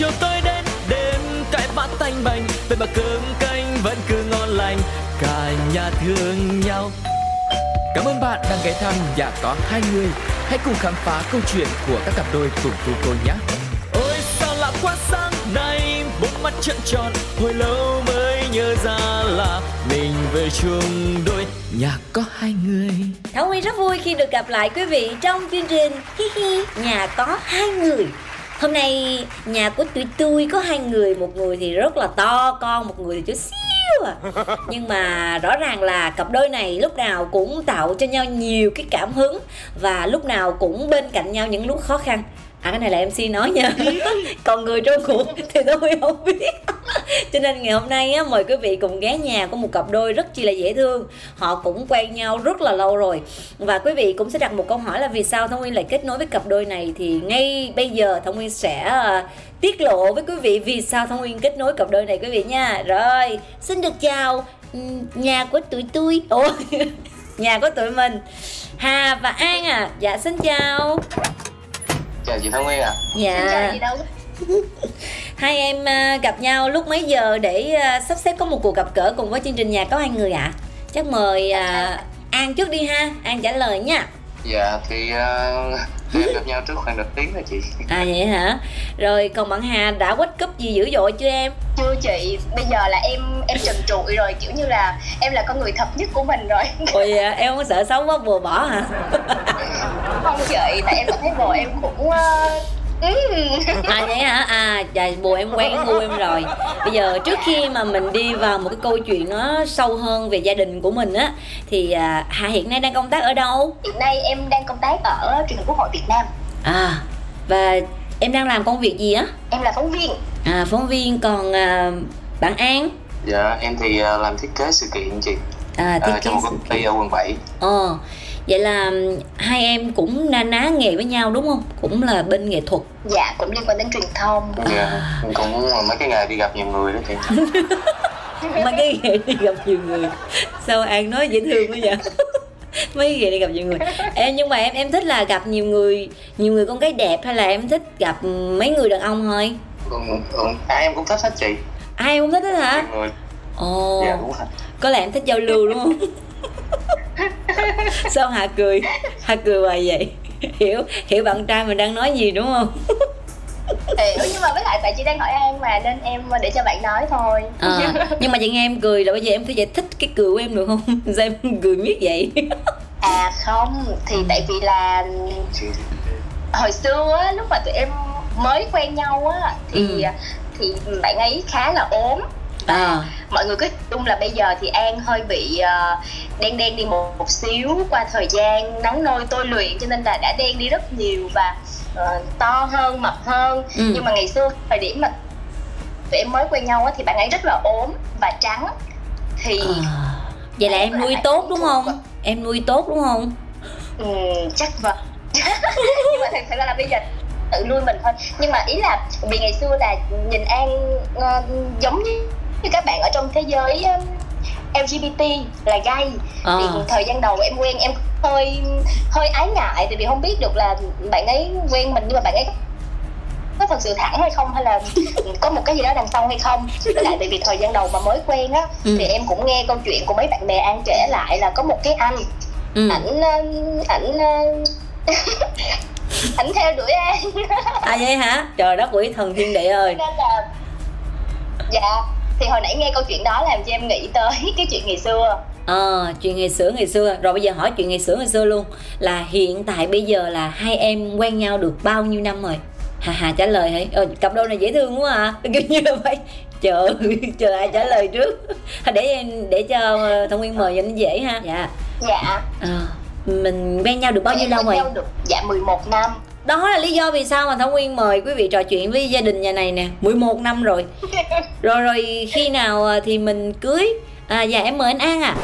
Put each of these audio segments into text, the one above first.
chiều tối đến đêm cãi vã tanh bành vậy mà cơm canh vẫn cứ ngon lành cả nhà thương nhau Cảm ơn bạn đang ghé thăm nhà có hai người. Hãy cùng khám phá câu chuyện của các cặp đôi cùng cô cô nhé. Ôi sao lạ quá sáng nay, bốn mắt trợn tròn, hồi lâu mới nhớ ra là mình về chung đôi nhà có hai người. Thảo Nguyên rất vui khi được gặp lại quý vị trong chương trình Hi hi, nhà có hai người Hôm nay nhà của tụi tôi có hai người Một người thì rất là to con, một người thì chút xíu à. Nhưng mà rõ ràng là cặp đôi này lúc nào cũng tạo cho nhau nhiều cái cảm hứng Và lúc nào cũng bên cạnh nhau những lúc khó khăn À cái này là MC nói nha. Còn người trong cuộc thì tôi không biết. Cho nên ngày hôm nay á, mời quý vị cùng ghé nhà của một cặp đôi rất chi là dễ thương. Họ cũng quen nhau rất là lâu rồi. Và quý vị cũng sẽ đặt một câu hỏi là vì sao Thông Nguyên lại kết nối với cặp đôi này? Thì ngay bây giờ Thông Nguyên sẽ uh, tiết lộ với quý vị vì sao Thông Nguyên kết nối cặp đôi này quý vị nha. Rồi, xin được chào nhà của tụi tôi. Ủa, nhà của tụi mình. Hà và An à. Dạ xin chào chào chị Thảo Nguyên ạ. À. Dạ. chào gì đâu. Hai em à, gặp nhau lúc mấy giờ để à, sắp xếp có một cuộc gặp gỡ cùng với chương trình nhà có hai người ạ? À? Chắc mời uh, An trước đi ha, An trả lời nha. Dạ thì uh, gặp nhau trước khoảng được tiếng rồi chị. À vậy hả? Rồi còn bạn Hà đã quách cúp gì dữ dội chưa em? Chưa chị, bây giờ là em em trần trụi rồi kiểu như là em là con người thật nhất của mình rồi. Ôi à, em có sợ xấu quá vừa bỏ hả? không chị, tại em thấy bồ em cũng uh, à vậy hả? À trời bồ em quen gu em rồi. Bây giờ trước khi mà mình đi vào một cái câu chuyện nó sâu hơn về gia đình của mình á thì à, hà hiện nay đang công tác ở đâu? Hiện nay em đang công tác ở truyền hình quốc hội việt nam. À và em đang làm công việc gì á? Em là phóng viên. À phóng viên còn à, bạn an? Dạ em thì uh, làm thiết kế sự kiện chị. À thiết kế trong một công ty ở quận 7 ờ vậy là hai em cũng na ná nghề với nhau đúng không? Cũng là bên nghệ thuật. Dạ cũng liên quan đến truyền thông. Dạ à. cũng mấy cái nghề đi gặp nhiều người đó chị. Mấy cái nghề đi gặp nhiều người. Sao an nói dễ thương quá vậy? Mấy nghề đi gặp nhiều người. Em nhưng mà em em thích là gặp nhiều người nhiều người con gái đẹp hay là em thích gặp mấy người đàn ông thôi? Ừ, ừ, ai em cũng thích hết chị. Ai em cũng thích hết hả? Ồ. Dạ, đúng có lẽ em thích giao lưu đúng không sao hà cười? Hà cười hoài vậy? Hiểu hiểu bạn trai mình đang nói gì đúng không? Hiểu nhưng mà với lại tại chị đang hỏi an mà nên em để cho bạn nói thôi. À, nhưng mà chị nghe em cười là bây giờ em phải giải thích cái cười của em được không? Sao em cười miết vậy? À không thì tại vì là hồi xưa á lúc mà tụi em mới quen nhau á thì ừ. thì bạn ấy khá là ốm à. mọi người cứ chung là bây giờ thì an hơi bị uh, đen đen đi một, một xíu qua thời gian nắng nôi tôi luyện cho nên là đã đen đi rất nhiều và uh, to hơn mập hơn ừ. nhưng mà ngày xưa thời điểm mà tụi em mới quen nhau á, thì bạn ấy rất là ốm và trắng thì à. vậy là em nuôi tốt đúng không em nuôi tốt đúng không ừ, chắc vậy nhưng mà thật sự là bây giờ tự nuôi mình thôi nhưng mà ý là vì ngày xưa là nhìn an uh, giống như như các bạn ở trong thế giới um, LGBT là gay à. thì thời gian đầu em quen em hơi hơi ái ngại tại vì không biết được là bạn ấy quen mình nhưng mà bạn ấy có thật sự thẳng hay không hay là có một cái gì đó đằng sau hay không với lại tại vì thời gian đầu mà mới quen á ừ. thì em cũng nghe câu chuyện của mấy bạn bè an kể lại là có một cái anh ừ. ảnh um, ảnh um, ảnh theo đuổi em à vậy hả trời đất quỷ thần thiên địa ơi nên là dạ thì hồi nãy nghe câu chuyện đó làm cho em nghĩ tới cái chuyện ngày xưa. Ờ à, chuyện ngày xưa ngày xưa. Rồi bây giờ hỏi chuyện ngày xưa ngày xưa luôn. Là hiện tại bây giờ là hai em quen nhau được bao nhiêu năm rồi? Hà hà trả lời hãy ờ, cặp đôi này dễ thương quá à. Kiểu như là phải chờ chờ ai trả lời trước. Để em để cho ờ, thông nguyên mời cho nó dễ ha. Dạ. Dạ. À, mình quen nhau được bao nhiêu lâu rồi? được dạ 11 năm đó là lý do vì sao mà Thảo Nguyên mời quý vị trò chuyện với gia đình nhà này nè 11 năm rồi. Rồi rồi khi nào à, thì mình cưới? À dạ em mời anh An à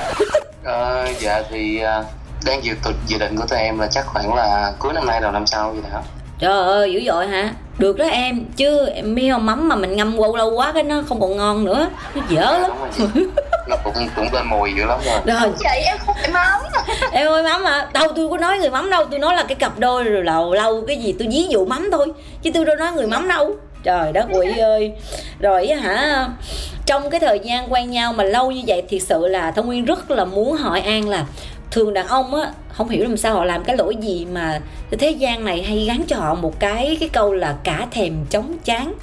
ờ, dạ thì à, đang dự dự định của tụi em là chắc khoảng là cuối năm nay đầu năm sau vậy đó trời ơi dữ dội hả? Được đó em chứ em biết không mắm mà mình ngâm lâu lâu quá cái nó không còn ngon nữa. Nó dở lắm. nó cũng cũng lên mùi dữ lắm rồi. Rồi. Chị em không phải mắm. Em ơi mắm à đâu tôi có nói người mắm đâu tôi nói là cái cặp đôi rồi lâu lâu cái gì tôi ví dụ mắm thôi chứ tôi đâu nói người mắm đâu. Trời đất quỷ ơi. Rồi á hả trong cái thời gian quen nhau mà lâu như vậy thiệt sự là thông nguyên rất là muốn hỏi an là thường đàn ông á không hiểu làm sao họ làm cái lỗi gì mà thế gian này hay gắn cho họ một cái cái câu là cả thèm chóng chán.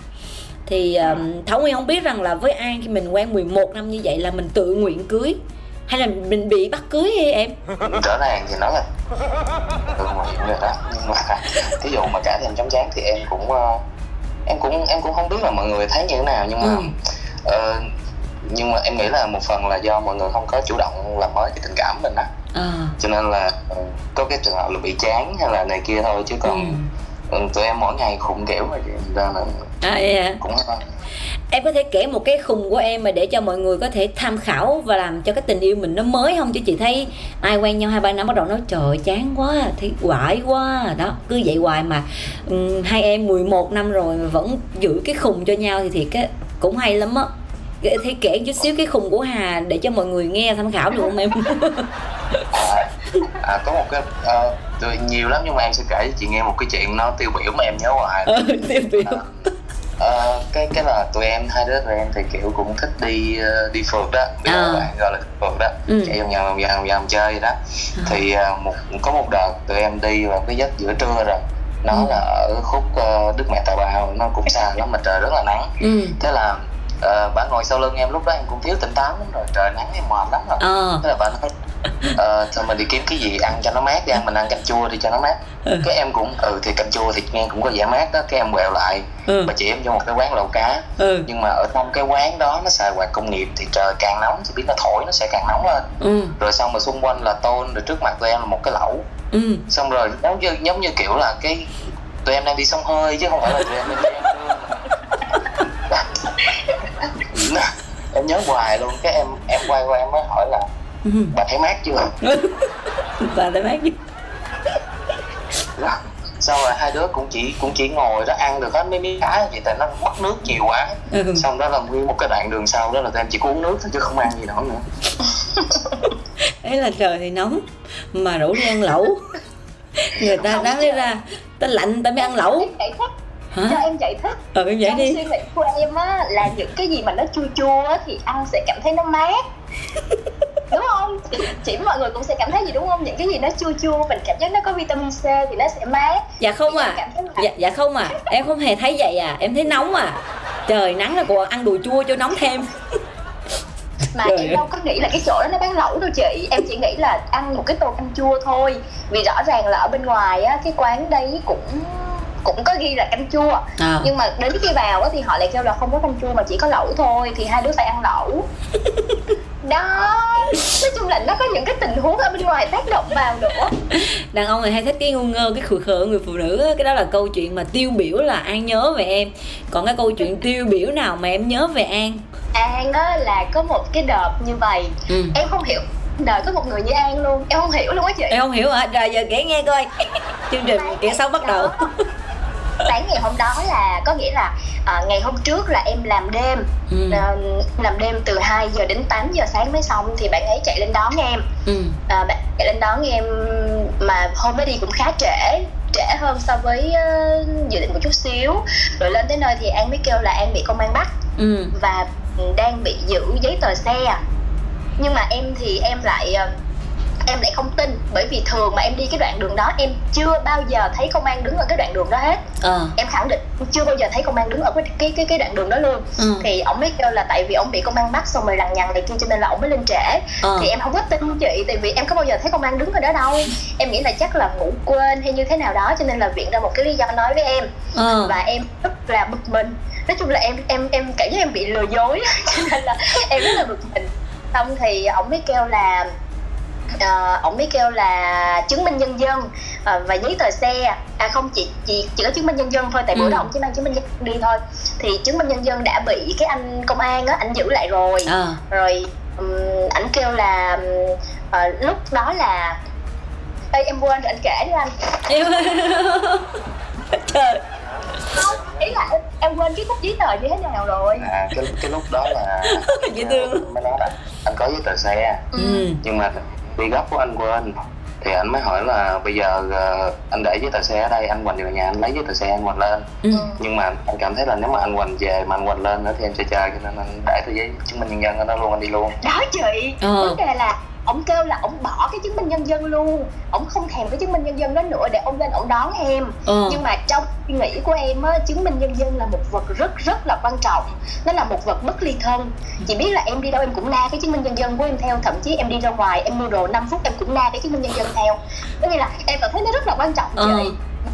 Thì um, Thảo Nguyên không biết rằng là với An khi mình quen 11 năm như vậy là mình tự nguyện cưới? Hay là mình bị bắt cưới hay em? Trở ràng thì nói là tự nguyện rồi đó. Nhưng mà thí dụ mà cả thèm chóng chán thì em cũng uh, em cũng em cũng không biết là mọi người thấy như thế nào. Nhưng mà Ừ. ờ, nhưng mà em nghĩ là một phần là do mọi người không có chủ động làm mới cái tình cảm mình á à, cho nên là ờ, có cái trường hợp là bị chán hay là này kia thôi chứ còn ừ. tụi em mỗi ngày khùng kiểu mà ra là à, yeah. cũng em có thể kể một cái khùng của em mà để cho mọi người có thể tham khảo và làm cho cái tình yêu mình nó mới không? Chứ chị thấy ai quen nhau hai ba năm bắt đầu nói trời chán quá thấy quải quá. Đó cứ vậy hoài mà um, hai em 11 năm rồi mà vẫn giữ cái khùng cho nhau thì thiệt á cũng hay lắm á thấy kể chút xíu cái khùng của Hà để cho mọi người nghe tham khảo được không em. À, à, có một cái ờ, tôi nhiều lắm nhưng mà em sẽ kể cho chị nghe một cái chuyện nó tiêu biểu mà em nhớ hoài. Ờ tiêu biểu. Ờ, cái cái là tụi em hai đứa tụi em thì kiểu cũng thích đi ờ, đi phượt đó. Bây giờ À. bạn gọi là phượt đó. Ừ. chạy vòng vòng vòng vòng chơi đó. Thì ờ, một có một đợt tụi em đi vào cái giấc giữa trưa rồi. Nó Ừ. là ở khúc ờ, Đức Mẹ Tà Bào nó cũng xa lắm mà trời rất là nắng. Ừ. Thế là ờ, bà ngồi sau lưng em lúc đó em cũng thiếu tỉnh táo lắm rồi trời nắng em mệt lắm rồi. Ờ. Thế là bà nói ờ, thôi mình đi kiếm cái gì ăn cho nó mát đi ăn mình ăn canh chua đi cho nó mát. Ừ. cái em cũng ừ thì canh chua thì nghe cũng có vẻ mát đó cái em quẹo lại. Ừ. Bà chỉ em vô một cái quán lẩu cá. Ừ. Nhưng mà ở trong cái quán đó nó xài quạt công nghiệp thì trời càng nóng thì biết nó thổi nó sẽ càng nóng lên. Ừ. Rồi xong rồi xung quanh là tôn rồi trước mặt tụi em là một cái lẩu. Ừ. Xong rồi giống như giống như kiểu là cái tụi em đang đi sông hơi chứ không phải là tụi em đang đi ăn trưa. em nhớ hoài luôn cái em em quay qua em mới hỏi là bà thấy mát chưa? Và thấy mát chứ. Xong rồi hai đứa cũng chỉ cũng chỉ ngồi đó ăn được hết mấy miếng cá vậy tại nó mất nước nhiều quá. Ừ. xong đó là nguyên một cái đoạn đường sau đó là tụi em chỉ có uống nước thôi chứ không ăn gì nữa nữa. Ấy là trời thì nóng mà rủ đi ăn lẩu. Người ta đáng lý ra ta lạnh ta mới ăn lẩu hả? Cho em giải thích. Ờ em vậy trong đi. suy nghĩ của em á là những cái gì mà nó chua chua á thì ăn sẽ cảm thấy nó mát? Đúng không? Chỉ, chỉ mọi người cũng sẽ cảm thấy gì đúng không? Những cái gì nó chua chua mình cảm giác nó có vitamin C thì nó sẽ mát. Dạ không à. là dạ, dạ không à. Em không hề thấy vậy à. Em thấy nóng à. Trời nắng là còn ăn đồ chua cho nóng thêm. Mà Trời em đâu có nghĩ là cái chỗ đó nó bán lẩu đâu chị. Em chỉ nghĩ là ăn một cái tô canh chua thôi. Vì rõ ràng là ở bên ngoài á cái quán đấy cũng cũng có ghi là canh chua. À. nhưng mà đến khi vào thì họ lại kêu là không có canh chua mà chỉ có lẩu thôi thì hai đứa phải ăn lẩu. Đó. Nói chung là nó có những cái tình huống ở bên ngoài tác động vào nữa. Đàn ông thì hay thích cái ngu ngơ cái khờ khờ của người phụ nữ á. cái đó là câu chuyện mà tiêu biểu là an nhớ về em. Còn cái câu chuyện tiêu biểu nào mà em nhớ về an? An á là có một cái đợt như vậy. Ừ. em không hiểu đời có một người như an luôn. Em không hiểu luôn á chị. Em không hiểu hả? Rồi giờ kể nghe coi. Chương trình kể sau bắt đầu sáng ngày hôm đó là có nghĩa là à, ngày hôm trước là em làm đêm ừ. à, làm đêm từ 2 giờ đến 8 giờ sáng mới xong thì bạn ấy chạy lên đón em ừ. à, bạn chạy lên đón em mà hôm đó đi cũng khá trễ trễ hơn so với uh, dự định một chút xíu rồi lên tới nơi thì an mới kêu là an bị công an bắt ừ. và đang bị giữ giấy tờ xe nhưng mà em thì em lại ờ, em lại không tin. Bởi vì thường mà em đi cái đoạn đường đó em chưa bao giờ thấy công an đứng ở cái đoạn đường đó hết. Ờ. Em khẳng định chưa bao giờ thấy công an đứng ở cái cái cái, cái đoạn đường đó luôn. Ừ. thì ông mới kêu là tại vì ông bị công an bắt xong rồi lằng nhằng này kia cho nên là ông mới lên trễ. Ờ. Thì em không có tin chị tại vì em có bao giờ thấy công an đứng ở đó đâu. Em nghĩ là chắc là ngủ quên hay như thế nào đó cho nên là viện ra một cái lý do nói với em. Ờ. Và em rất là bực mình. Nói chung là em em em cảm giác em bị lừa dối. Cho nên là em rất là bực mình. Xong thì ông mới kêu là ờ, ông mới kêu là chứng minh nhân dân. Ờ, và giấy tờ xe. À không chị chị chỉ có chứng minh nhân dân thôi tại bữa Ừ. đó ông chỉ mang chứng minh nhân dân đi thôi. Thì chứng minh nhân dân đã bị cái anh công an á anh giữ lại rồi. Ờ. Rồi um, ảnh kêu là um, ờ, lúc đó là Ê, em quên rồi anh kể đi anh. Em trời. Không ý là em, em quên cái khúc giấy tờ như thế nào rồi. À cái cái lúc đó là dễ thương. Mới nói là anh có giấy tờ xe. Ừ. Nhưng mà đi gấp của anh quên thì anh mới hỏi là bây giờ ờ, anh để giấy tờ xe ở đây anh Quỳnh về nhà anh lấy giấy tờ xe anh Quỳnh lên ừ. nhưng mà anh cảm thấy là nếu mà anh Quỳnh về mà anh Quỳnh lên nữa thì em sẽ chờ cho nên anh để tờ giấy chứng minh nhân dân ở đó luôn anh đi luôn đó chị Ờ. vấn đề là ông kêu là ông bỏ cái chứng minh nhân dân luôn. Ông không thèm cái chứng minh nhân dân đó nữa để ông lên ông đón em. Ờ. nhưng mà trong suy nghĩ của em á chứng minh nhân dân là một vật rất rất là quan trọng. Nó là một vật bất ly thân. Chị biết là em đi đâu em cũng na cái chứng minh nhân dân của em theo. Thậm chí em đi ra ngoài em mua đồ 5 phút em cũng na cái chứng minh nhân dân theo. Có nghĩa là em cảm thấy nó rất là quan trọng Ờ. chị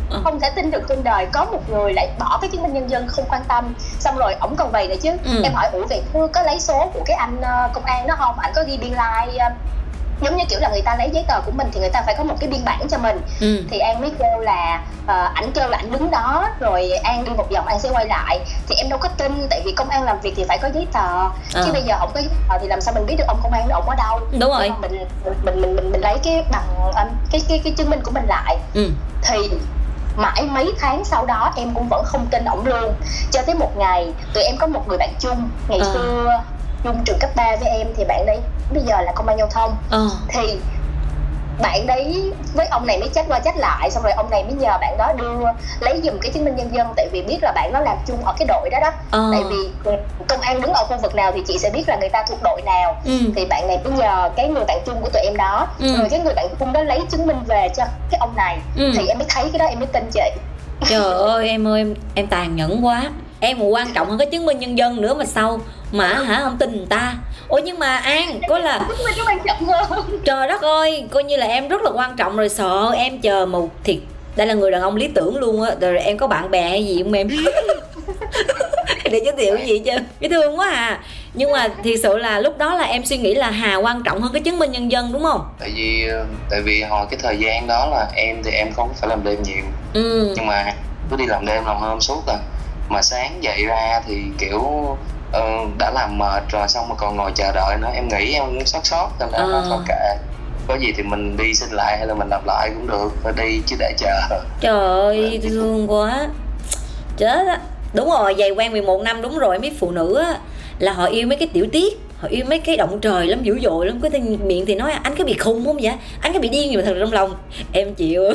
Ờ. không thể tin được trên đời có một người lại bỏ cái chứng minh nhân dân không quan tâm. Xong rồi ổng còn vậy nữa chứ. Ừ. em hỏi ủa vậy có lấy số của cái anh ờ, công an đó không? Ảnh có ghi biên lai ờ, giống như kiểu là người ta lấy giấy tờ của mình thì người ta phải có một cái biên bản cho mình ừ. thì an mới kêu là ờ, ảnh kêu là ảnh đứng đó rồi an đi một vòng an sẽ quay lại thì em đâu có tin tại vì công an làm việc thì phải có giấy tờ Ờ. chứ bây giờ không có giấy tờ thì làm sao mình biết được ông công an ông ở đâu Đúng rồi. Mà mình mình mình mình mình lấy cái bằng ờ, cái cái cái chứng minh của mình lại ừ. thì mãi mấy tháng sau đó em cũng vẫn không tin ổng luôn cho tới một ngày tụi em có một người bạn chung ngày Ờ. xưa chung trường cấp 3 với em thì bạn đấy bây giờ là công an giao thông Ờ. thì bạn đấy với ông này mới chat qua chat lại xong rồi ông này mới nhờ bạn đó đưa lấy giùm cái chứng minh nhân dân tại vì biết là bạn đó làm chung ở cái đội đó đó Ờ. tại vì công an đứng ở khu vực nào thì chị sẽ biết là người ta thuộc đội nào ừ. thì bạn này mới nhờ cái người bạn chung của tụi em đó Ừ. rồi cái người bạn chung đó lấy chứng minh về cho cái ông này Ừ. thì em mới thấy cái đó em mới tin chị Trời ơi em ơi em em tàn nhẫn quá Em còn quan trọng hơn cái chứng minh nhân dân nữa mà sau Mà hả không tin người ta. Ủa nhưng mà An có là Trời đất ơi coi như là em rất là quan trọng rồi sợ em chờ một thiệt Đây là người đàn ông lý tưởng luôn á. Rồi em có bạn bè hay gì không em? Để giới thiệu gì chứ? Dễ thương quá à. Nhưng mà thiệt sự là lúc đó là em suy nghĩ là Hà quan trọng hơn cái chứng minh nhân dân đúng không? Tại vì tại vì hồi cái thời gian đó là em thì em không phải làm đêm nhiều. Ừ. Nhưng mà cứ đi làm đêm làm hôm suốt à. Mà sáng dậy ra thì kiểu ờ, đã làm mệt rồi xong mà còn ngồi chờ đợi nữa. Em nghĩ em cũng sót sót nên là Ờ. thôi kệ. Có gì thì mình đi xin lại hay là mình làm lại cũng được. Phải đi chứ để chờ. Trời ơi thương quá. Chết á. Đúng rồi dày quen 11 năm đúng rồi. Mấy phụ nữ á Là họ yêu mấy cái tiểu tiết. Họ yêu mấy cái động trời lắm dữ dội lắm. Cái thì miệng thì nói anh có bị khùng không vậy? Anh có bị điên gì mà thật trong lòng Em chịu.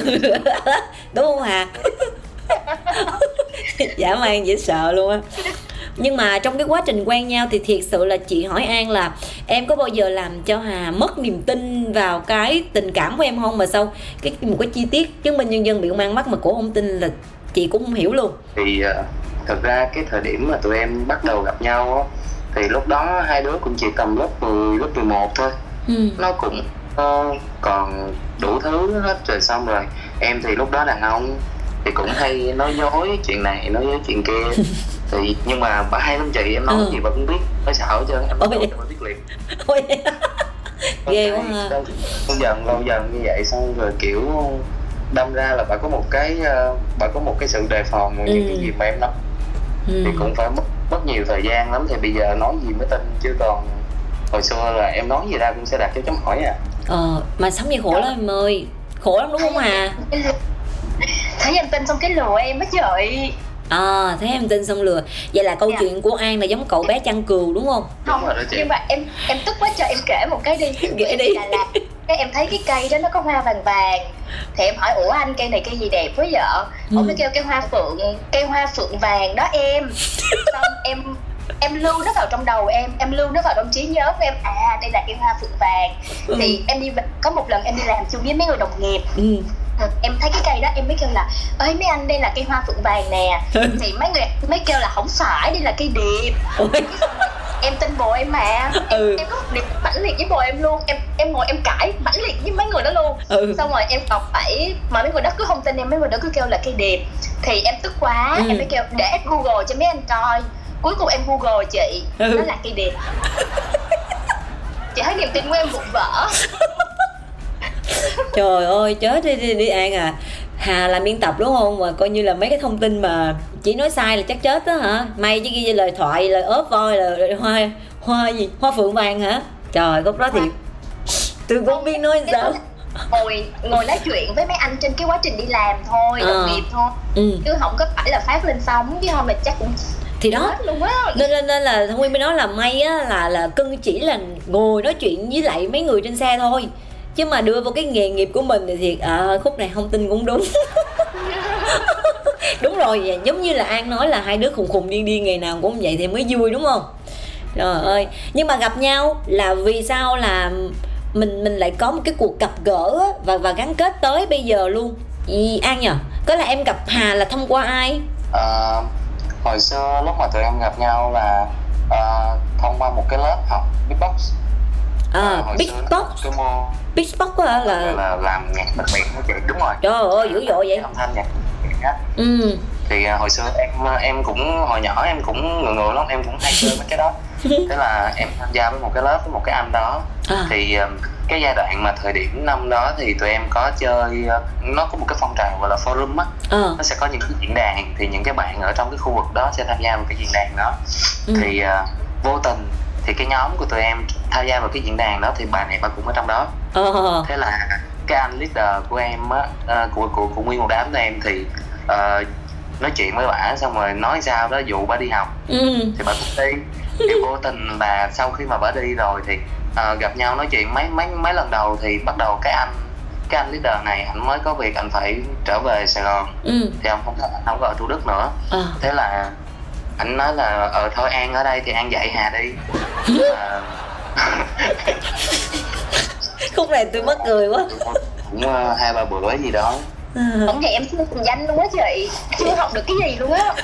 Đúng không Hà? Dã man dễ sợ luôn á nhưng mà trong cái quá trình quen nhau thì thiệt sự là chị hỏi An là em có bao giờ làm cho Hà mất niềm tin vào cái tình cảm của em không? Mà sao cái một cái chi tiết chứng minh nhân dân bị công an bắt mà cổ không tin là chị cũng không hiểu luôn. Thì ờ, thật ra cái thời điểm mà tụi em bắt đầu gặp nhau á thì lúc đó hai đứa cũng chỉ tầm lớp 10, lớp 11 thôi. Ừ. nó cũng ờ, còn đủ thứ hết rồi xong rồi. Em thì lúc đó đàn ông thì cũng hay nói dối chuyện này nói dối chuyện kia thì nhưng mà bà hai lắm chị em nói Ừ. gì bà cũng biết phải sợ hết trơn em nói cho bà biết liền. Ôi, ghê quá ha. lâu dần lâu dần như vậy xong rồi kiểu đâm ra là bà có một cái ờ, bà có một cái sự đề phòng những Ừ. cái gì mà em nói. Ừ. thì cũng phải mất mất nhiều thời gian lắm thì bây giờ nói gì mới tin chứ còn hồi xưa là em nói gì ra cũng sẽ đặt cho chấm hỏi à. Ờ mà sống vậy khổ lắm em ơi. Khổ lắm đúng không Hà thấy em tin xong cái lừa em á trời à thấy em tin xong lừa vậy là câu Dạ. chuyện của An là giống cậu bé chăn cừu đúng không đúng rồi đó chị nhưng mà em em tức quá cho em kể một cái đi Kể đi. là, là cái em thấy cái cây đó nó có hoa vàng vàng thì em hỏi ủa anh cây này cây gì đẹp quá vợ Ừ. ông mới kêu cây hoa phượng cây hoa phượng vàng đó em xong em em lưu nó vào trong đầu em em lưu nó vào trong trí nhớ của em à đây là cây hoa phượng vàng Ừ. thì em đi có một lần em đi làm chung với mấy người đồng nghiệp ừ. Ừ, em thấy cái cây đó em mới kêu là ơi mấy anh đây là cây hoa phượng vàng nè. Thì mấy người mới kêu là không phải đây là cây điệp. Em tin bồ em mà. Em, Ừ. em có một điểm mãnh liệt với bồ em luôn. Em em ngồi em cãi mãnh liệt với mấy người đó luôn. Ừ. xong rồi em còn phải mà mấy người đó cứ không tin em mấy người đó cứ kêu là cây điệp. Thì em tức quá Ừ. em mới kêu để em google cho mấy anh coi. Cuối cùng em google chị Ừ. nó là cây điệp. Chị thấy niềm tin của em vụn vỡ Trời ơi chết đi đi, đi An à. Hà làm biên tập đúng không? Mà coi như là mấy cái thông tin mà chỉ nói sai là chắc chết đó hả? May chứ ghi lời thoại lời ớp voi là hoa hoa gì? Hoa phượng vàng hả? Trời lúc đó thì tôi cũng biết nói sao. đó ngồi ngồi nói chuyện với mấy anh trên cái quá trình đi làm thôi Ờ. đồng nghiệp thôi. Ừ. chứ không có phải là phát lên sóng chứ không là chắc cũng thì đó. luôn á. Nên nên, nên là thông nguyên mới nói là may á là là cưng chỉ là ngồi nói chuyện với lại mấy người trên xe thôi chứ mà đưa vào cái nghề nghiệp của mình thì thiệt à, khúc này không tin cũng đúng. Đúng rồi giống như là an nói là hai đứa khùng khùng điên điên ngày nào cũng vậy thì mới vui đúng không? Trời ơi. Nhưng mà gặp nhau là vì sao là mình mình lại có một cái cuộc gặp gỡ và và gắn kết tới bây giờ luôn. Ý, an nhờ có là em gặp hà là thông qua ai? À, hồi xưa lúc mà tụi em gặp nhau là à, thông qua một cái lớp học beatbox à, big box big box á là... là làm nhạc đặc biệt đó chị đúng rồi. Trời ơi dữ dội vậy. Âm thanh nhạc ừ. Thì uh, hồi xưa em em cũng hồi nhỏ em cũng ngựa ngựa lắm em cũng hay chơi mấy cái đó. Thế là em tham gia với một cái lớp với một cái anh đó. À. thì uh, cái giai đoạn mà thời điểm năm đó thì tụi em có chơi nó có một cái phong trào gọi là forum á. Ờ. Nó sẽ có những cái diễn đàn thì những cái bạn ở trong cái khu vực đó sẽ tham gia vào cái diễn đàn đó. Ừ. thì uh, vô tình thì cái nhóm của tụi em tham gia vào cái diễn đàn đó thì bà này bà cũng ở trong đó. Ờ. Thế là cái anh leader của em á uh, của của của nguyên một đám của em thì uh, nói chuyện với bà xong rồi nói sao đó dụ bà đi học. Ừ. Thì bà cũng đi. Thì vô tình là sau khi mà bà đi rồi thì uh, gặp nhau nói chuyện mấy mấy mấy lần đầu thì bắt đầu cái anh cái anh leader này anh mới có việc anh phải trở về Sài Gòn. Ừ. Thì ông không anh không có ở Thủ Đức nữa. Ờ. Thế là anh nói là ờ thôi An ở đây thì An dạy Hà đi. Khúc này tôi mắc cười quá. Cũng uh, hai ba bữa gì đó. Ờ, Không vậy em chưa thành danh luôn á chị. Chưa học được cái gì luôn á.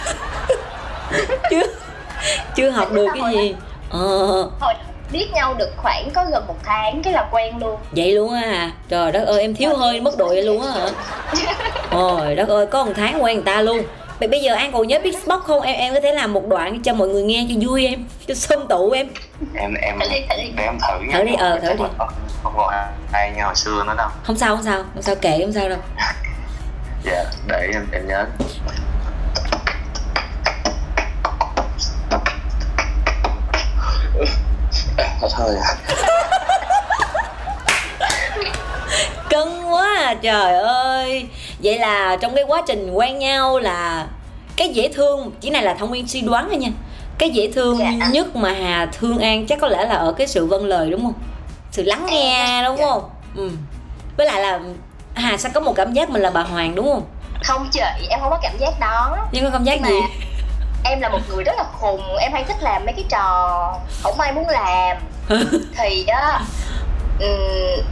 Chưa chưa học được cái gì. Ờ. Hồi biết nhau được khoảng có gần một tháng cái là quen luôn. Vậy luôn á à trời đất ơi em thiếu hơi mức độ vậy luôn á hả? ôi đất ơi có một tháng quen người ta luôn Vậy bây giờ An còn nhớ Beatbox không? Em em có thể làm một đoạn cho mọi người nghe cho vui em Cho xôm tụ em em em Thử đi, thử đi. để em thử nha Thử đi, ờ, thử Chắc đi. không, còn ai như hồi xưa nữa đâu Không sao không sao Không sao kệ không sao đâu dạ để em em nhớ thôi à. Cưng quá à, trời ơi Vậy là trong cái quá trình quen nhau là Cái dễ thương Chỉ này là thông nguyên suy đoán thôi nha Cái dễ thương Dạ. nhất mà Hà thương An Chắc có lẽ là ở cái sự vâng lời đúng không? Sự lắng nghe đúng không? Ừ Với lại là Hà sẽ có một cảm giác mình là bà Hoàng đúng không? Không chị em không có cảm giác đó Nhưng có cảm giác Nhưng gì? mà em là một người rất là khùng Em hay thích làm mấy cái trò không ai muốn làm Thì á ừm,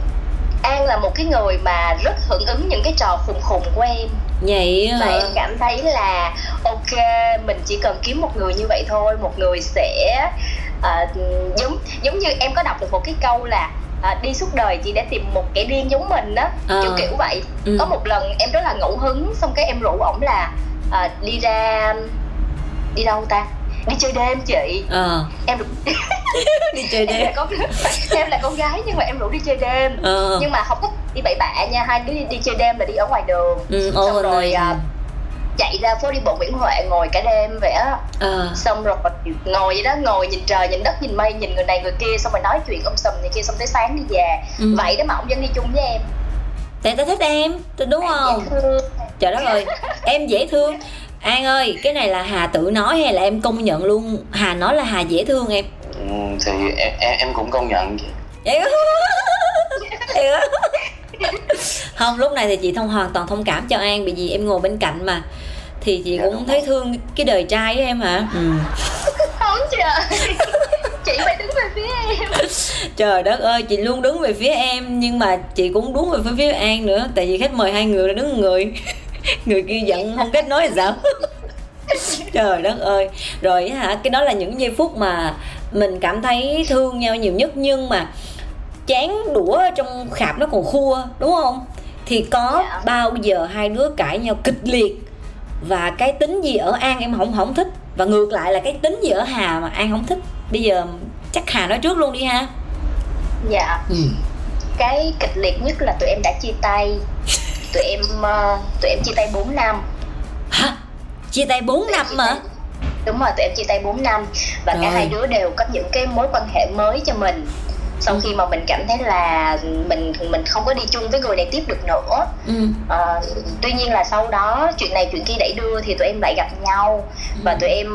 An là một cái người mà rất hưởng ứng những cái trò khùng khùng của em Vậy và hả? em cảm thấy là ok mình chỉ cần kiếm một người như vậy thôi một người sẽ à, giống giống như em có đọc được một cái câu là à, đi suốt đời chỉ để tìm một kẻ điên giống mình á Ờ. kiểu kiểu vậy Ừ. có một lần em rất là ngẫu hứng xong cái em rủ ổng là à, đi ra đi đâu ta đi chơi đêm chị. Ờ. Em Đi chơi em là đêm con em là con gái nhưng mà em rủ đi chơi đêm. Ờ. Nhưng mà không có đi bậy bạ nha hai đứa đi, đi chơi đêm là đi ở ngoài đường. Ừ, xong ô, rồi à, chạy ra phố đi bộ Nguyễn Huệ ngồi cả đêm vậy á. Ờ. Xong rồi ngồi vậy đó ngồi nhìn trời nhìn đất nhìn mây nhìn người này người kia xong rồi nói chuyện ông sầm này kia xong tới sáng đi về. Ừ. vậy đó mà ông vẫn đi chung với em. Tại ta thích em Đúng không? Trời đất ơi Em dễ thương An ơi cái này là Hà tự nói hay là em công nhận luôn Hà nói là Hà dễ thương em Ừ, thì em, em em cũng công nhận chị. Vậy. Vậy á. không lúc này thì chị thông hoàn toàn thông cảm cho An Bởi vì em ngồi bên cạnh mà Thì chị Dạ, cũng thấy thương cái đời trai của em hả ừ. không trời chị phải đứng về phía em Trời đất ơi chị luôn đứng về phía em Nhưng mà chị cũng đúng về phía phía An nữa Tại vì khách mời hai người là đứng một người Người kia giận không kết nối là sao. Trời đất ơi. Rồi hả cái đó là những giây phút mà Mình cảm thấy thương nhau nhiều nhất Nhưng mà chén đũa ở trong khạp nó còn khua đúng không? Thì có Dạ. bao giờ hai đứa cãi nhau kịch liệt? Và cái tính gì ở an em không không thích? Và ngược lại là cái tính gì ở hà mà an không thích? Bây giờ chắc hà nói trước luôn đi ha. Dạ. Ừ. cái kịch liệt nhất là tụi em đã chia tay tụi em ờ, tụi em chia tay 4 năm. Hả? Chia tay 4 năm mà? đúng rồi tụi em chia tay 4 năm. Và cả Trời. hai đứa đều có những cái mối quan hệ mới cho mình. Sau Ừ. khi mà mình cảm thấy là mình mình không có đi chung với người này tiếp được nữa. Ừ. Ờ, tuy nhiên là sau đó chuyện này chuyện kia đẩy đưa thì tụi em lại gặp nhau. Và tụi em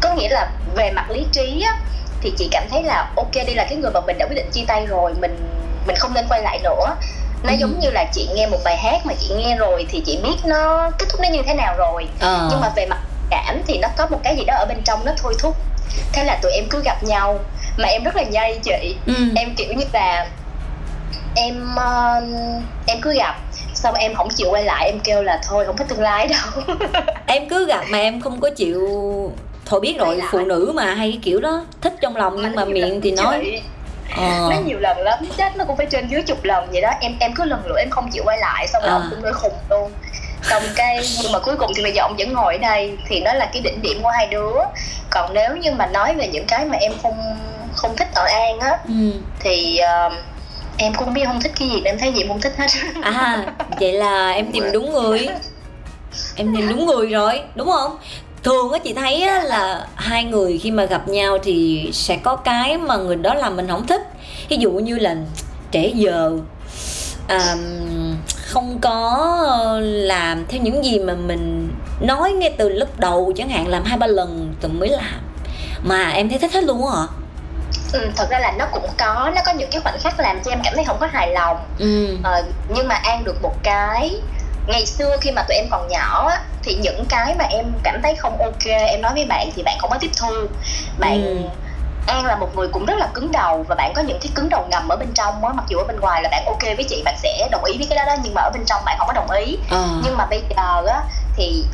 có nghĩa là về mặt lý trí á, thì chị cảm thấy là ok đây là cái người mà mình đã quyết định chia tay rồi mình mình không nên quay lại nữa nó Ừ. giống như là chị nghe một bài hát mà chị nghe rồi thì chị biết nó kết thúc nó như thế nào rồi. Ờ. Nhưng mà về mặt cảm thì nó có một cái gì đó ở bên trong nó thôi thúc. Thế là tụi em cứ gặp nhau. Mà em rất là nhây chị. Ừ. em kiểu như là em ờ, em cứ gặp xong em không chịu quay lại em kêu là thôi không có tương lai đâu. Em cứ gặp mà em không có chịu thôi biết rồi phụ nữ mà hay kiểu đó thích trong lòng nhưng mà miệng thì nói ờ. Nó nhiều lần lắm chắc nó cũng phải trên dưới chục lần vậy đó. Em em cứ lần lượt em không chịu quay lại xong rồi À. ông cũng nói khùng luôn. Xong cái nhưng mà cuối cùng thì bây giờ ông vẫn ngồi ở đây thì đó là cái đỉnh điểm của hai đứa. Còn nếu như mà nói về những cái mà em không không thích ở an á ừ. thì ờ, em cũng không biết không thích cái gì em thấy gì em không thích hết. À vậy là em tìm đúng người. Em tìm đúng người rồi đúng không thường á chị thấy á, là hai người khi mà gặp nhau thì sẽ có cái mà người đó làm mình không thích. Ví dụ như là trễ giờ à, không có làm theo những gì mà mình nói ngay từ lúc đầu chẳng hạn làm hai ba lần rồi mới làm. Mà em thấy thích hết luôn á hả? Ừ, thật ra là nó cũng có nó có những cái khoảnh khắc làm cho em cảm thấy không có hài lòng. Ừ. Ờ, nhưng mà an được một cái ngày xưa khi mà tụi em còn nhỏ á, thì những cái mà em cảm thấy không ok em nói với bạn thì bạn không có tiếp thu bạn Ừ. An là một người cũng rất là cứng đầu và bạn có những cái cứng đầu ngầm ở bên trong á mặc dù ở bên ngoài là bạn ok với chị bạn sẽ đồng ý với cái đó đó nhưng mà ở bên trong bạn không có đồng ý ờ nhưng mà bây giờ á thì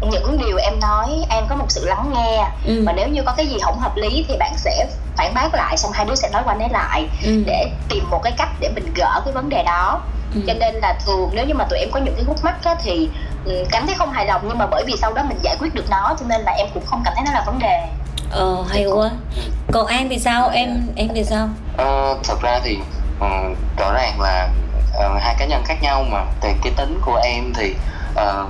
những điều em nói An có một sự lắng nghe ừ. và nếu như có cái gì không hợp lý thì bạn sẽ phản bác lại xong hai đứa sẽ nói qua nói lại ừ. để tìm một cái cách để mình gỡ cái vấn đề đó Ừ. cho nên là thường nếu như mà tụi em có những cái khúc mắc á, thì ừ, cảm thấy không hài lòng nhưng mà bởi vì sau đó mình giải quyết được nó cho nên là em cũng không cảm thấy nó là vấn đề. Ờ hay quá. Còn an thì sao? Em em thì sao? Ờ, thật ra thì ừ, rõ ràng là ờ, hai cá nhân khác nhau mà. Thì cái tính của em thì ờ,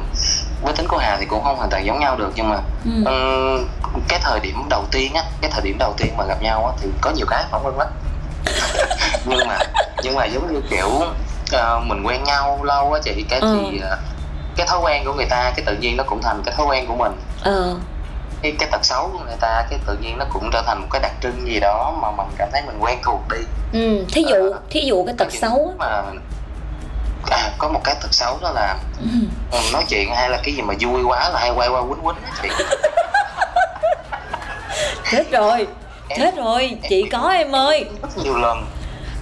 với tính của Hà thì cũng không hoàn toàn giống nhau được nhưng mà ừ. ừ, cái thời điểm đầu tiên á cái thời điểm đầu tiên mà gặp nhau á thì có nhiều cái phỏng vấn lắm nhưng mà nhưng mà giống như kiểu ờ, mình quen nhau lâu á chị cái Ừ. thì ờ, cái thói quen của người ta cái tự nhiên nó cũng thành cái thói quen của mình. Ờ cái cái tật xấu của người ta cái tự nhiên nó cũng trở thành một cái đặc trưng gì đó mà mình cảm thấy mình quen thuộc đi. Ừ thí dụ thí dụ cái tật xấu mà à, có một cái tật xấu đó là ừ. ừ, nói chuyện hay là cái gì mà vui quá là hay quay qua quýnh quýnh á chị. Chết rồi chết rồi chị có em ơi. rất nhiều lần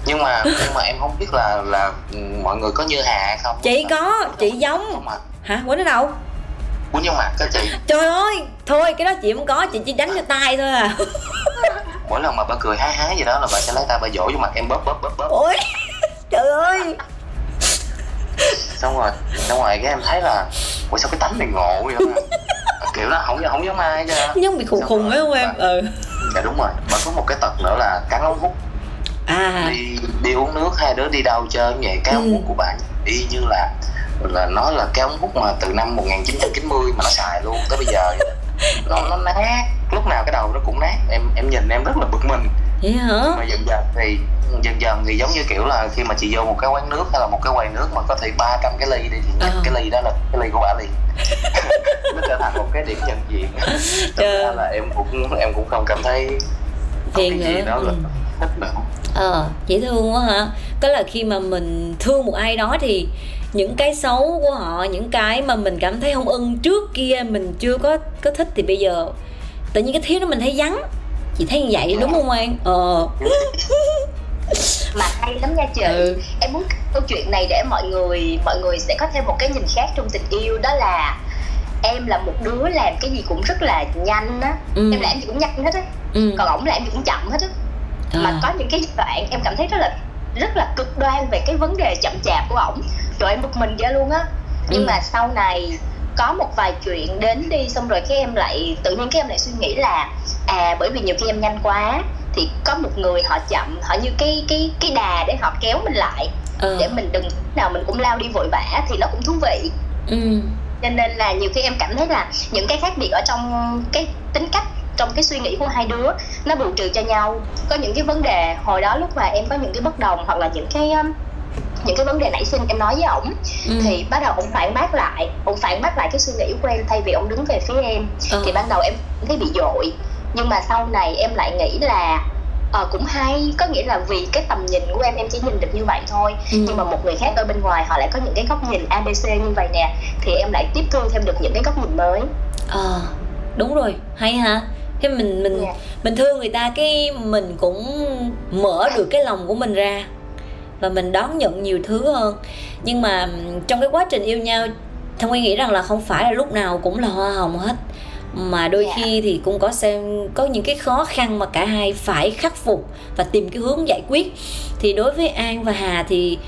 nhưng mà nhưng mà em không biết là là mọi người có như hà hay không. Chị có chị giống. mà hả quýnh ở đâu? Quýnh vô mặt đó chị. Trời ơi thôi cái đó chị không có chị chỉ đánh cho tay thôi à. Mỗi lần mà bà cười há há gì đó là bà sẽ lấy tay bà vỗ vô mặt em bóp bóp bóp bóp. Ôi trời ơi. Xong rồi xong rồi cái em thấy là ủa sao cái tánh này ngộ vậy mà kiểu là không không giống ai chứ giống bị khùng khùng ấy không em? ừ. Dạ đúng rồi mà có một cái tật nữa là cắn ống hút à. Đi đi uống nước hai đứa đi đâu chơi vậy. Cái ống Ừ. hút của bạn y như là là nó là cái ống hút mà từ năm 1990 mà nó xài luôn tới bây giờ nó nó nát. Lúc nào cái đầu nó cũng nát. Em em nhìn em rất là bực mình. Vậy hả? Mà dần dần thì dần dần thì giống như kiểu là khi mà chị vô một cái quán nước hay là một cái quầy nước mà có thể 300 cái ly đi thì Ờ. cái ly đó là cái ly của bà liền. Nó trở thành một cái điểm nhận diện. Thật ra là em cũng em cũng không cảm thấy có Phiền cái gì nữa, đó ừ. Thích nữa ờ dễ thương quá hả? Có là khi mà mình thương một ai đó thì những cái xấu của họ những cái mà mình cảm thấy không ưng trước kia mình chưa có có thích thì bây giờ tự nhiên cái thiếu đó mình thấy vắng. Chị thấy như vậy đúng không an? Ờ. Mà hay lắm nha chị. Ừ. em muốn câu chuyện này để mọi người mọi người sẽ có thêm một cái nhìn khác trong tình yêu đó là em là một đứa làm cái gì cũng rất là nhanh á. Ừ. em làm gì cũng nhanh hết á. Ừ. còn ổng làm gì cũng chậm hết á mà À. có những cái đoạn em cảm thấy rất là rất là cực đoan về cái vấn đề chậm chạp của ổng rồi em bực mình ra luôn á nhưng Ừ. mà sau này có một vài chuyện đến đi xong rồi cái em lại tự nhiên cái em lại suy nghĩ là à bởi vì nhiều khi em nhanh quá thì có một người họ chậm họ như cái cái cái đà để họ kéo mình lại ờ. để mình đừng lúc nào mình cũng lao đi vội vã thì nó cũng thú vị ừ. cho nên là nhiều khi em cảm thấy là những cái khác biệt ở trong cái tính cách trong cái suy nghĩ của hai đứa nó bù trừ cho nhau. Có những cái vấn đề hồi đó lúc mà em có những cái bất đồng hoặc là những cái um, những cái vấn đề nảy sinh em nói với ổng ừ. thì bắt đầu ông phản bác lại. Ông phản bác lại cái suy nghĩ của em thay vì ông đứng về phía em. Ờ. thì ban đầu em thấy bị dội. Nhưng mà sau này em lại nghĩ là ờ cũng hay. Có nghĩa là vì cái tầm nhìn của em em chỉ nhìn được như vậy thôi. Ừ. nhưng mà một người khác ở bên ngoài họ lại có những cái góc nhìn abc như vậy nè thì em lại tiếp thu thêm được những cái góc nhìn mới. Ờ đúng rồi. Hay hả thế mình mình Dạ. mình thương người ta cái mình cũng mở được cái lòng của mình ra. Và mình đón nhận nhiều thứ hơn. Nhưng mà trong cái quá trình yêu nhau thông Nguyên nghĩ rằng là không phải là lúc nào cũng là hoa hồng hết. Mà đôi Dạ. khi thì cũng có xem có những cái khó khăn mà cả hai phải khắc phục và tìm cái hướng giải quyết. Thì đối với An và Hà thì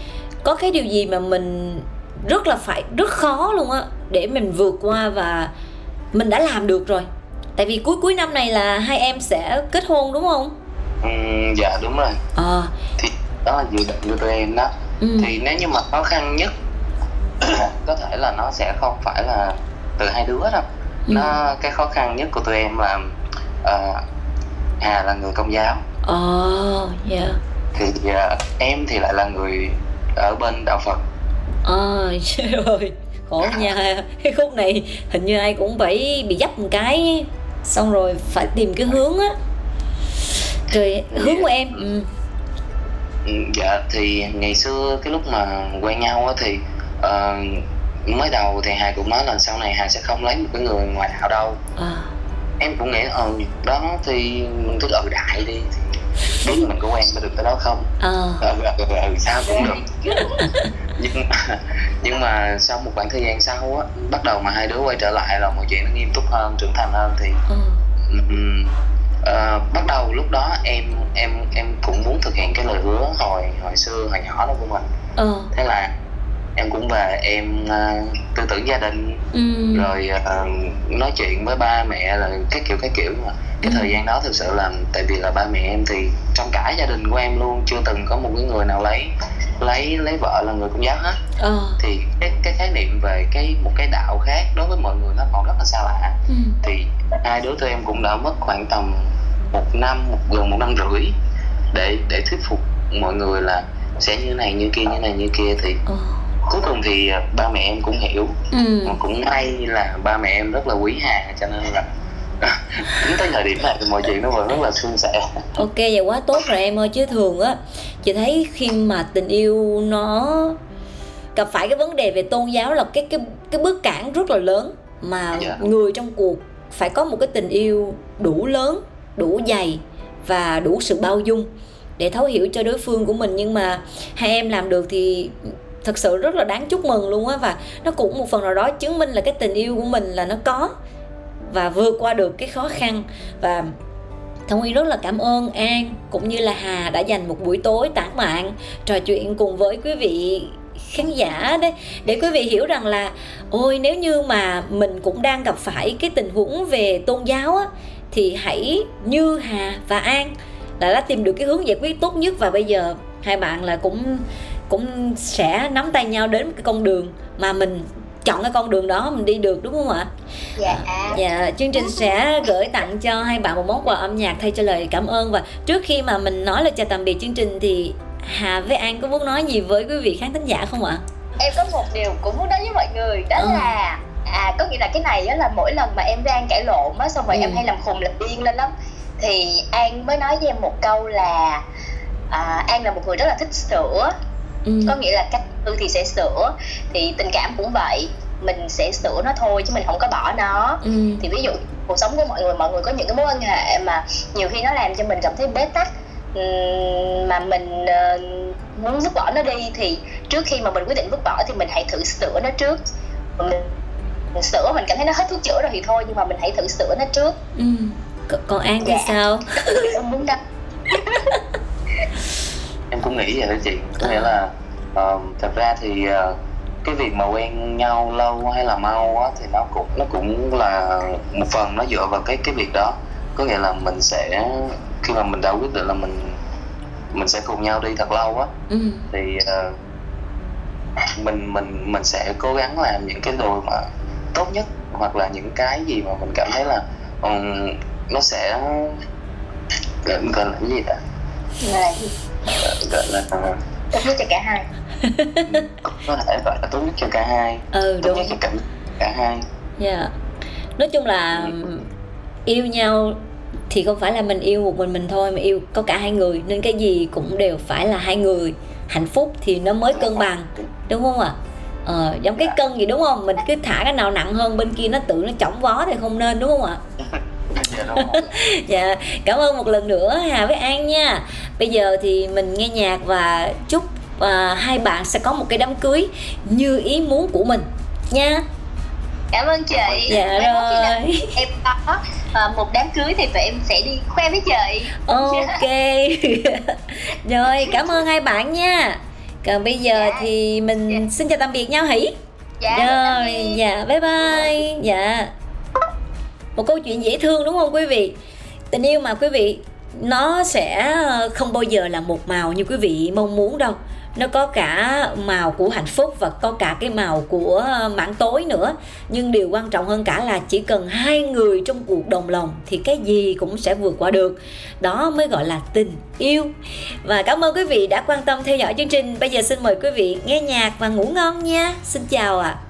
có cái điều gì mà mình rất là phải rất khó luôn á để mình vượt qua và mình đã làm được rồi tại vì cuối cuối năm này là hai em sẽ kết hôn đúng không? Ừm, dạ đúng rồi. Ờ. Thì đó là dự định của tụi em đó. Ừ. thì nếu như mà khó khăn nhất có thể là nó sẽ không phải là từ hai đứa đâu. Ừ. nó cái khó khăn nhất của tụi em là ờ, Hà là người công giáo. Ờ dạ. Thì ờ, em thì lại là người ở bên đạo Phật. Ờ rồi khổ nha. Cái khúc này hình như ai cũng phải bị dấp một cái xong rồi phải tìm cái hướng á. Rồi hướng của em ừ. Ừ, dạ thì ngày xưa cái lúc mà quen nhau á thì ờ, mới đầu thì Hà cũng nói là sau này Hà sẽ không lấy một cái người ngoài đạo đâu. À, em cũng nghĩ ờ đó thì mình cứ ở đại đi. Thì biết mình có quen có được tới đó không? À, ừ, ừ, ừ, sao cũng được nhưng mà nhưng mà sau một khoảng thời gian sau á bắt đầu mà hai đứa quay trở lại là mọi chuyện nó nghiêm túc hơn trưởng thành hơn thì ừm, ờ, bắt đầu lúc đó em em em cũng muốn thực hiện cái lời hứa hồi hồi xưa hồi nhỏ đó của mình. Ờ, thế là em cũng về em ờ, tư tưởng gia đình ừ, rồi ờ, nói chuyện với ba mẹ là các kiểu các kiểu. Mà cái Ừ. thời gian đó thực sự là tại vì là ba mẹ em thì trong cả gia đình của em luôn chưa từng có một cái người nào lấy lấy lấy vợ là người công giáo hết. Ờ, thì cái cái khái niệm về cái một cái đạo khác đối với mọi người nó còn rất là xa lạ. Ừ, thì hai đứa tụi em cũng đã mất khoảng tầm một năm một gần một năm rưỡi để để thuyết phục mọi người là sẽ như này như kia như này như kia. Thì ờ, cuối cùng thì à, ba mẹ em cũng hiểu ừ. mà cũng may là ba mẹ em rất là quý Hà cho nên là đến tới thời điểm này thì mọi chuyện nó vẫn rất là suôn sẻ ok vậy quá tốt rồi em ơi chứ thường á chị thấy khi mà tình yêu nó gặp phải cái vấn đề về tôn giáo là cái cái cái bước cản rất là lớn mà Dạ. người trong cuộc phải có một cái tình yêu đủ lớn đủ dày và đủ sự bao dung để thấu hiểu cho đối phương của mình nhưng mà hai em làm được thì thật sự rất là đáng chúc mừng luôn á, và nó cũng một phần nào đó chứng minh là cái tình yêu của mình là nó có và vượt qua được cái khó khăn. Và Thông Nguyên rất là cảm ơn An cũng như là Hà đã dành một buổi tối tản mạn trò chuyện cùng với quý vị khán giả đấy, để quý vị hiểu rằng là, ôi, nếu như mà mình cũng đang gặp phải cái tình huống về tôn giáo á, thì hãy như Hà và An là đã tìm được cái hướng giải quyết tốt nhất. Và bây giờ hai bạn là cũng cũng sẽ nắm tay nhau đến một cái con đường mà mình chọn cái con đường đó mình đi được đúng không ạ? dạ Dạ, chương trình sẽ gửi tặng cho hai bạn một món quà âm nhạc thay cho lời cảm ơn và trước khi mà mình nói lời chào tạm biệt chương trình thì Hà với An có muốn nói gì với quý vị khán thính giả không ạ? em có một điều cũng muốn nói với mọi người đó Ừ. là à có nghĩa là cái này á là mỗi lần mà em với An cãi lộn á xong rồi Ừ. em hay làm khùng làm điên lên lắm thì An mới nói với em một câu là à, An là một người rất là thích sửa Ừ. có nghĩa là cách tư thì sẽ sửa thì tình cảm cũng vậy mình sẽ sửa nó thôi chứ mình không có bỏ nó Ừ. thì ví dụ cuộc sống của mọi người mọi người có những cái mối quan hệ mà nhiều khi nó làm cho mình cảm thấy bế tắc ừm, mà mình ờ, muốn vứt bỏ nó đi thì trước khi mà mình quyết định vứt bỏ thì mình hãy thử sửa nó trước mình, mình sửa mình cảm thấy nó hết thuốc chữa rồi thì thôi nhưng mà mình hãy thử sửa nó trước Ừ. Còn An thì Dạ. sao? muốn đăng em cũng nghĩ vậy đó chị. Có nghĩa là ờ, thật ra thì ờ, cái việc mà quen nhau lâu hay là mau á, thì nó cũng nó cũng là một phần nó dựa vào cái cái việc đó. Có nghĩa là mình sẽ khi mà mình đã quyết định là mình mình sẽ cùng nhau đi thật lâu á Ừ. thì ờ, mình mình mình sẽ cố gắng làm những cái điều mà tốt nhất hoặc là những cái gì mà mình cảm thấy là ừm, nó sẽ gọi, là cái gì ta là gọi là tốt nhất cho cả hai. Có thể gọi là tốt nhất cho cả hai. Ừ tốt đúng. nhất cho cả cả hai. Dạ. Nói chung là yêu nhau thì không phải là mình yêu một mình mình thôi mà yêu có cả hai người nên cái gì cũng đều phải là hai người. Hạnh phúc thì nó mới cân bằng đúng không ạ? Ờ, giống cái cân gì đúng không? Mình cứ thả cái nào nặng hơn bên kia nó tự nó chỏng vó thì không nên đúng không ạ? dạ dạ cảm ơn một lần nữa hà với an nha. Bây giờ thì mình nghe nhạc và chúc à, hai bạn sẽ có một cái đám cưới như ý muốn của mình nha. Cảm ơn chị. Dạ nào rồi. em có ờ, một đám cưới thì tụi em sẽ đi khoe với chị. Ok. Rồi cảm ơn hai bạn nha. Còn bây giờ Dạ. thì mình xin chào tạm biệt nhau hỉ dạ rồi dạ bye bye. Dạ một câu chuyện dễ thương, đúng không quý vị? Tình yêu mà quý vị, nó sẽ ờ, không bao giờ là một màu như quý vị mong muốn đâu. Nó có cả màu của hạnh phúc và có cả cái màu của ờ, mảng tối nữa. Nhưng điều quan trọng hơn cả là chỉ cần hai người trong cuộc đồng lòng thì cái gì cũng sẽ vượt qua được. Đó mới gọi là tình yêu. Và cảm ơn quý vị đã quan tâm theo dõi chương trình. Bây giờ xin mời quý vị nghe nhạc và ngủ ngon nha. Xin chào ạ.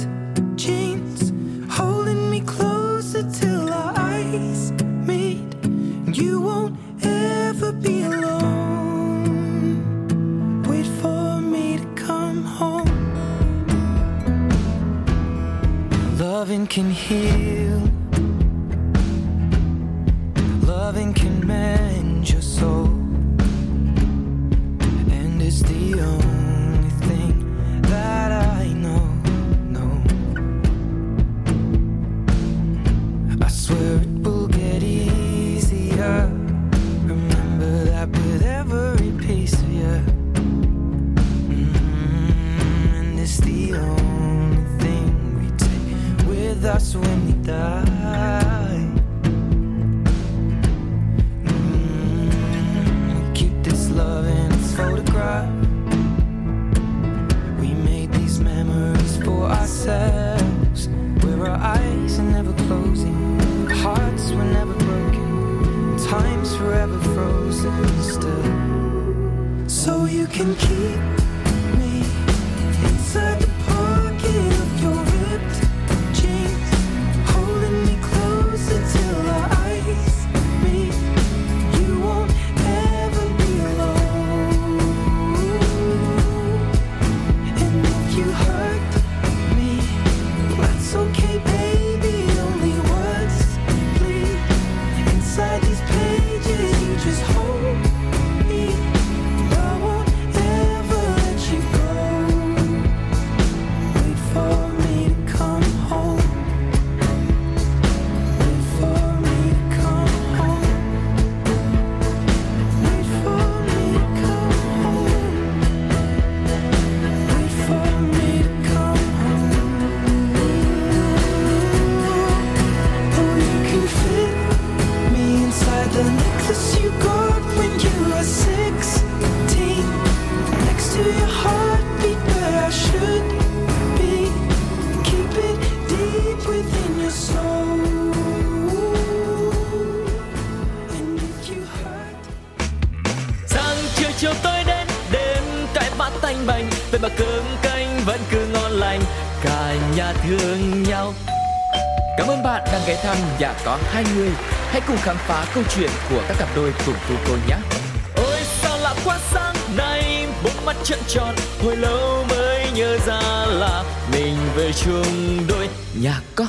Loving can heal. Us when we die. Mm, keep this love in a photograph. We made these memories for ourselves, where our eyes are never closing, hearts were never broken, time's forever frozen still. So you can keep phá câu chuyện của các cặp đôi cùng tu cô nhé. Ôi sao lạ quá sáng nay bốn mắt trợn tròn hồi lâu mới nhớ ra là mình về chung đôi nhà có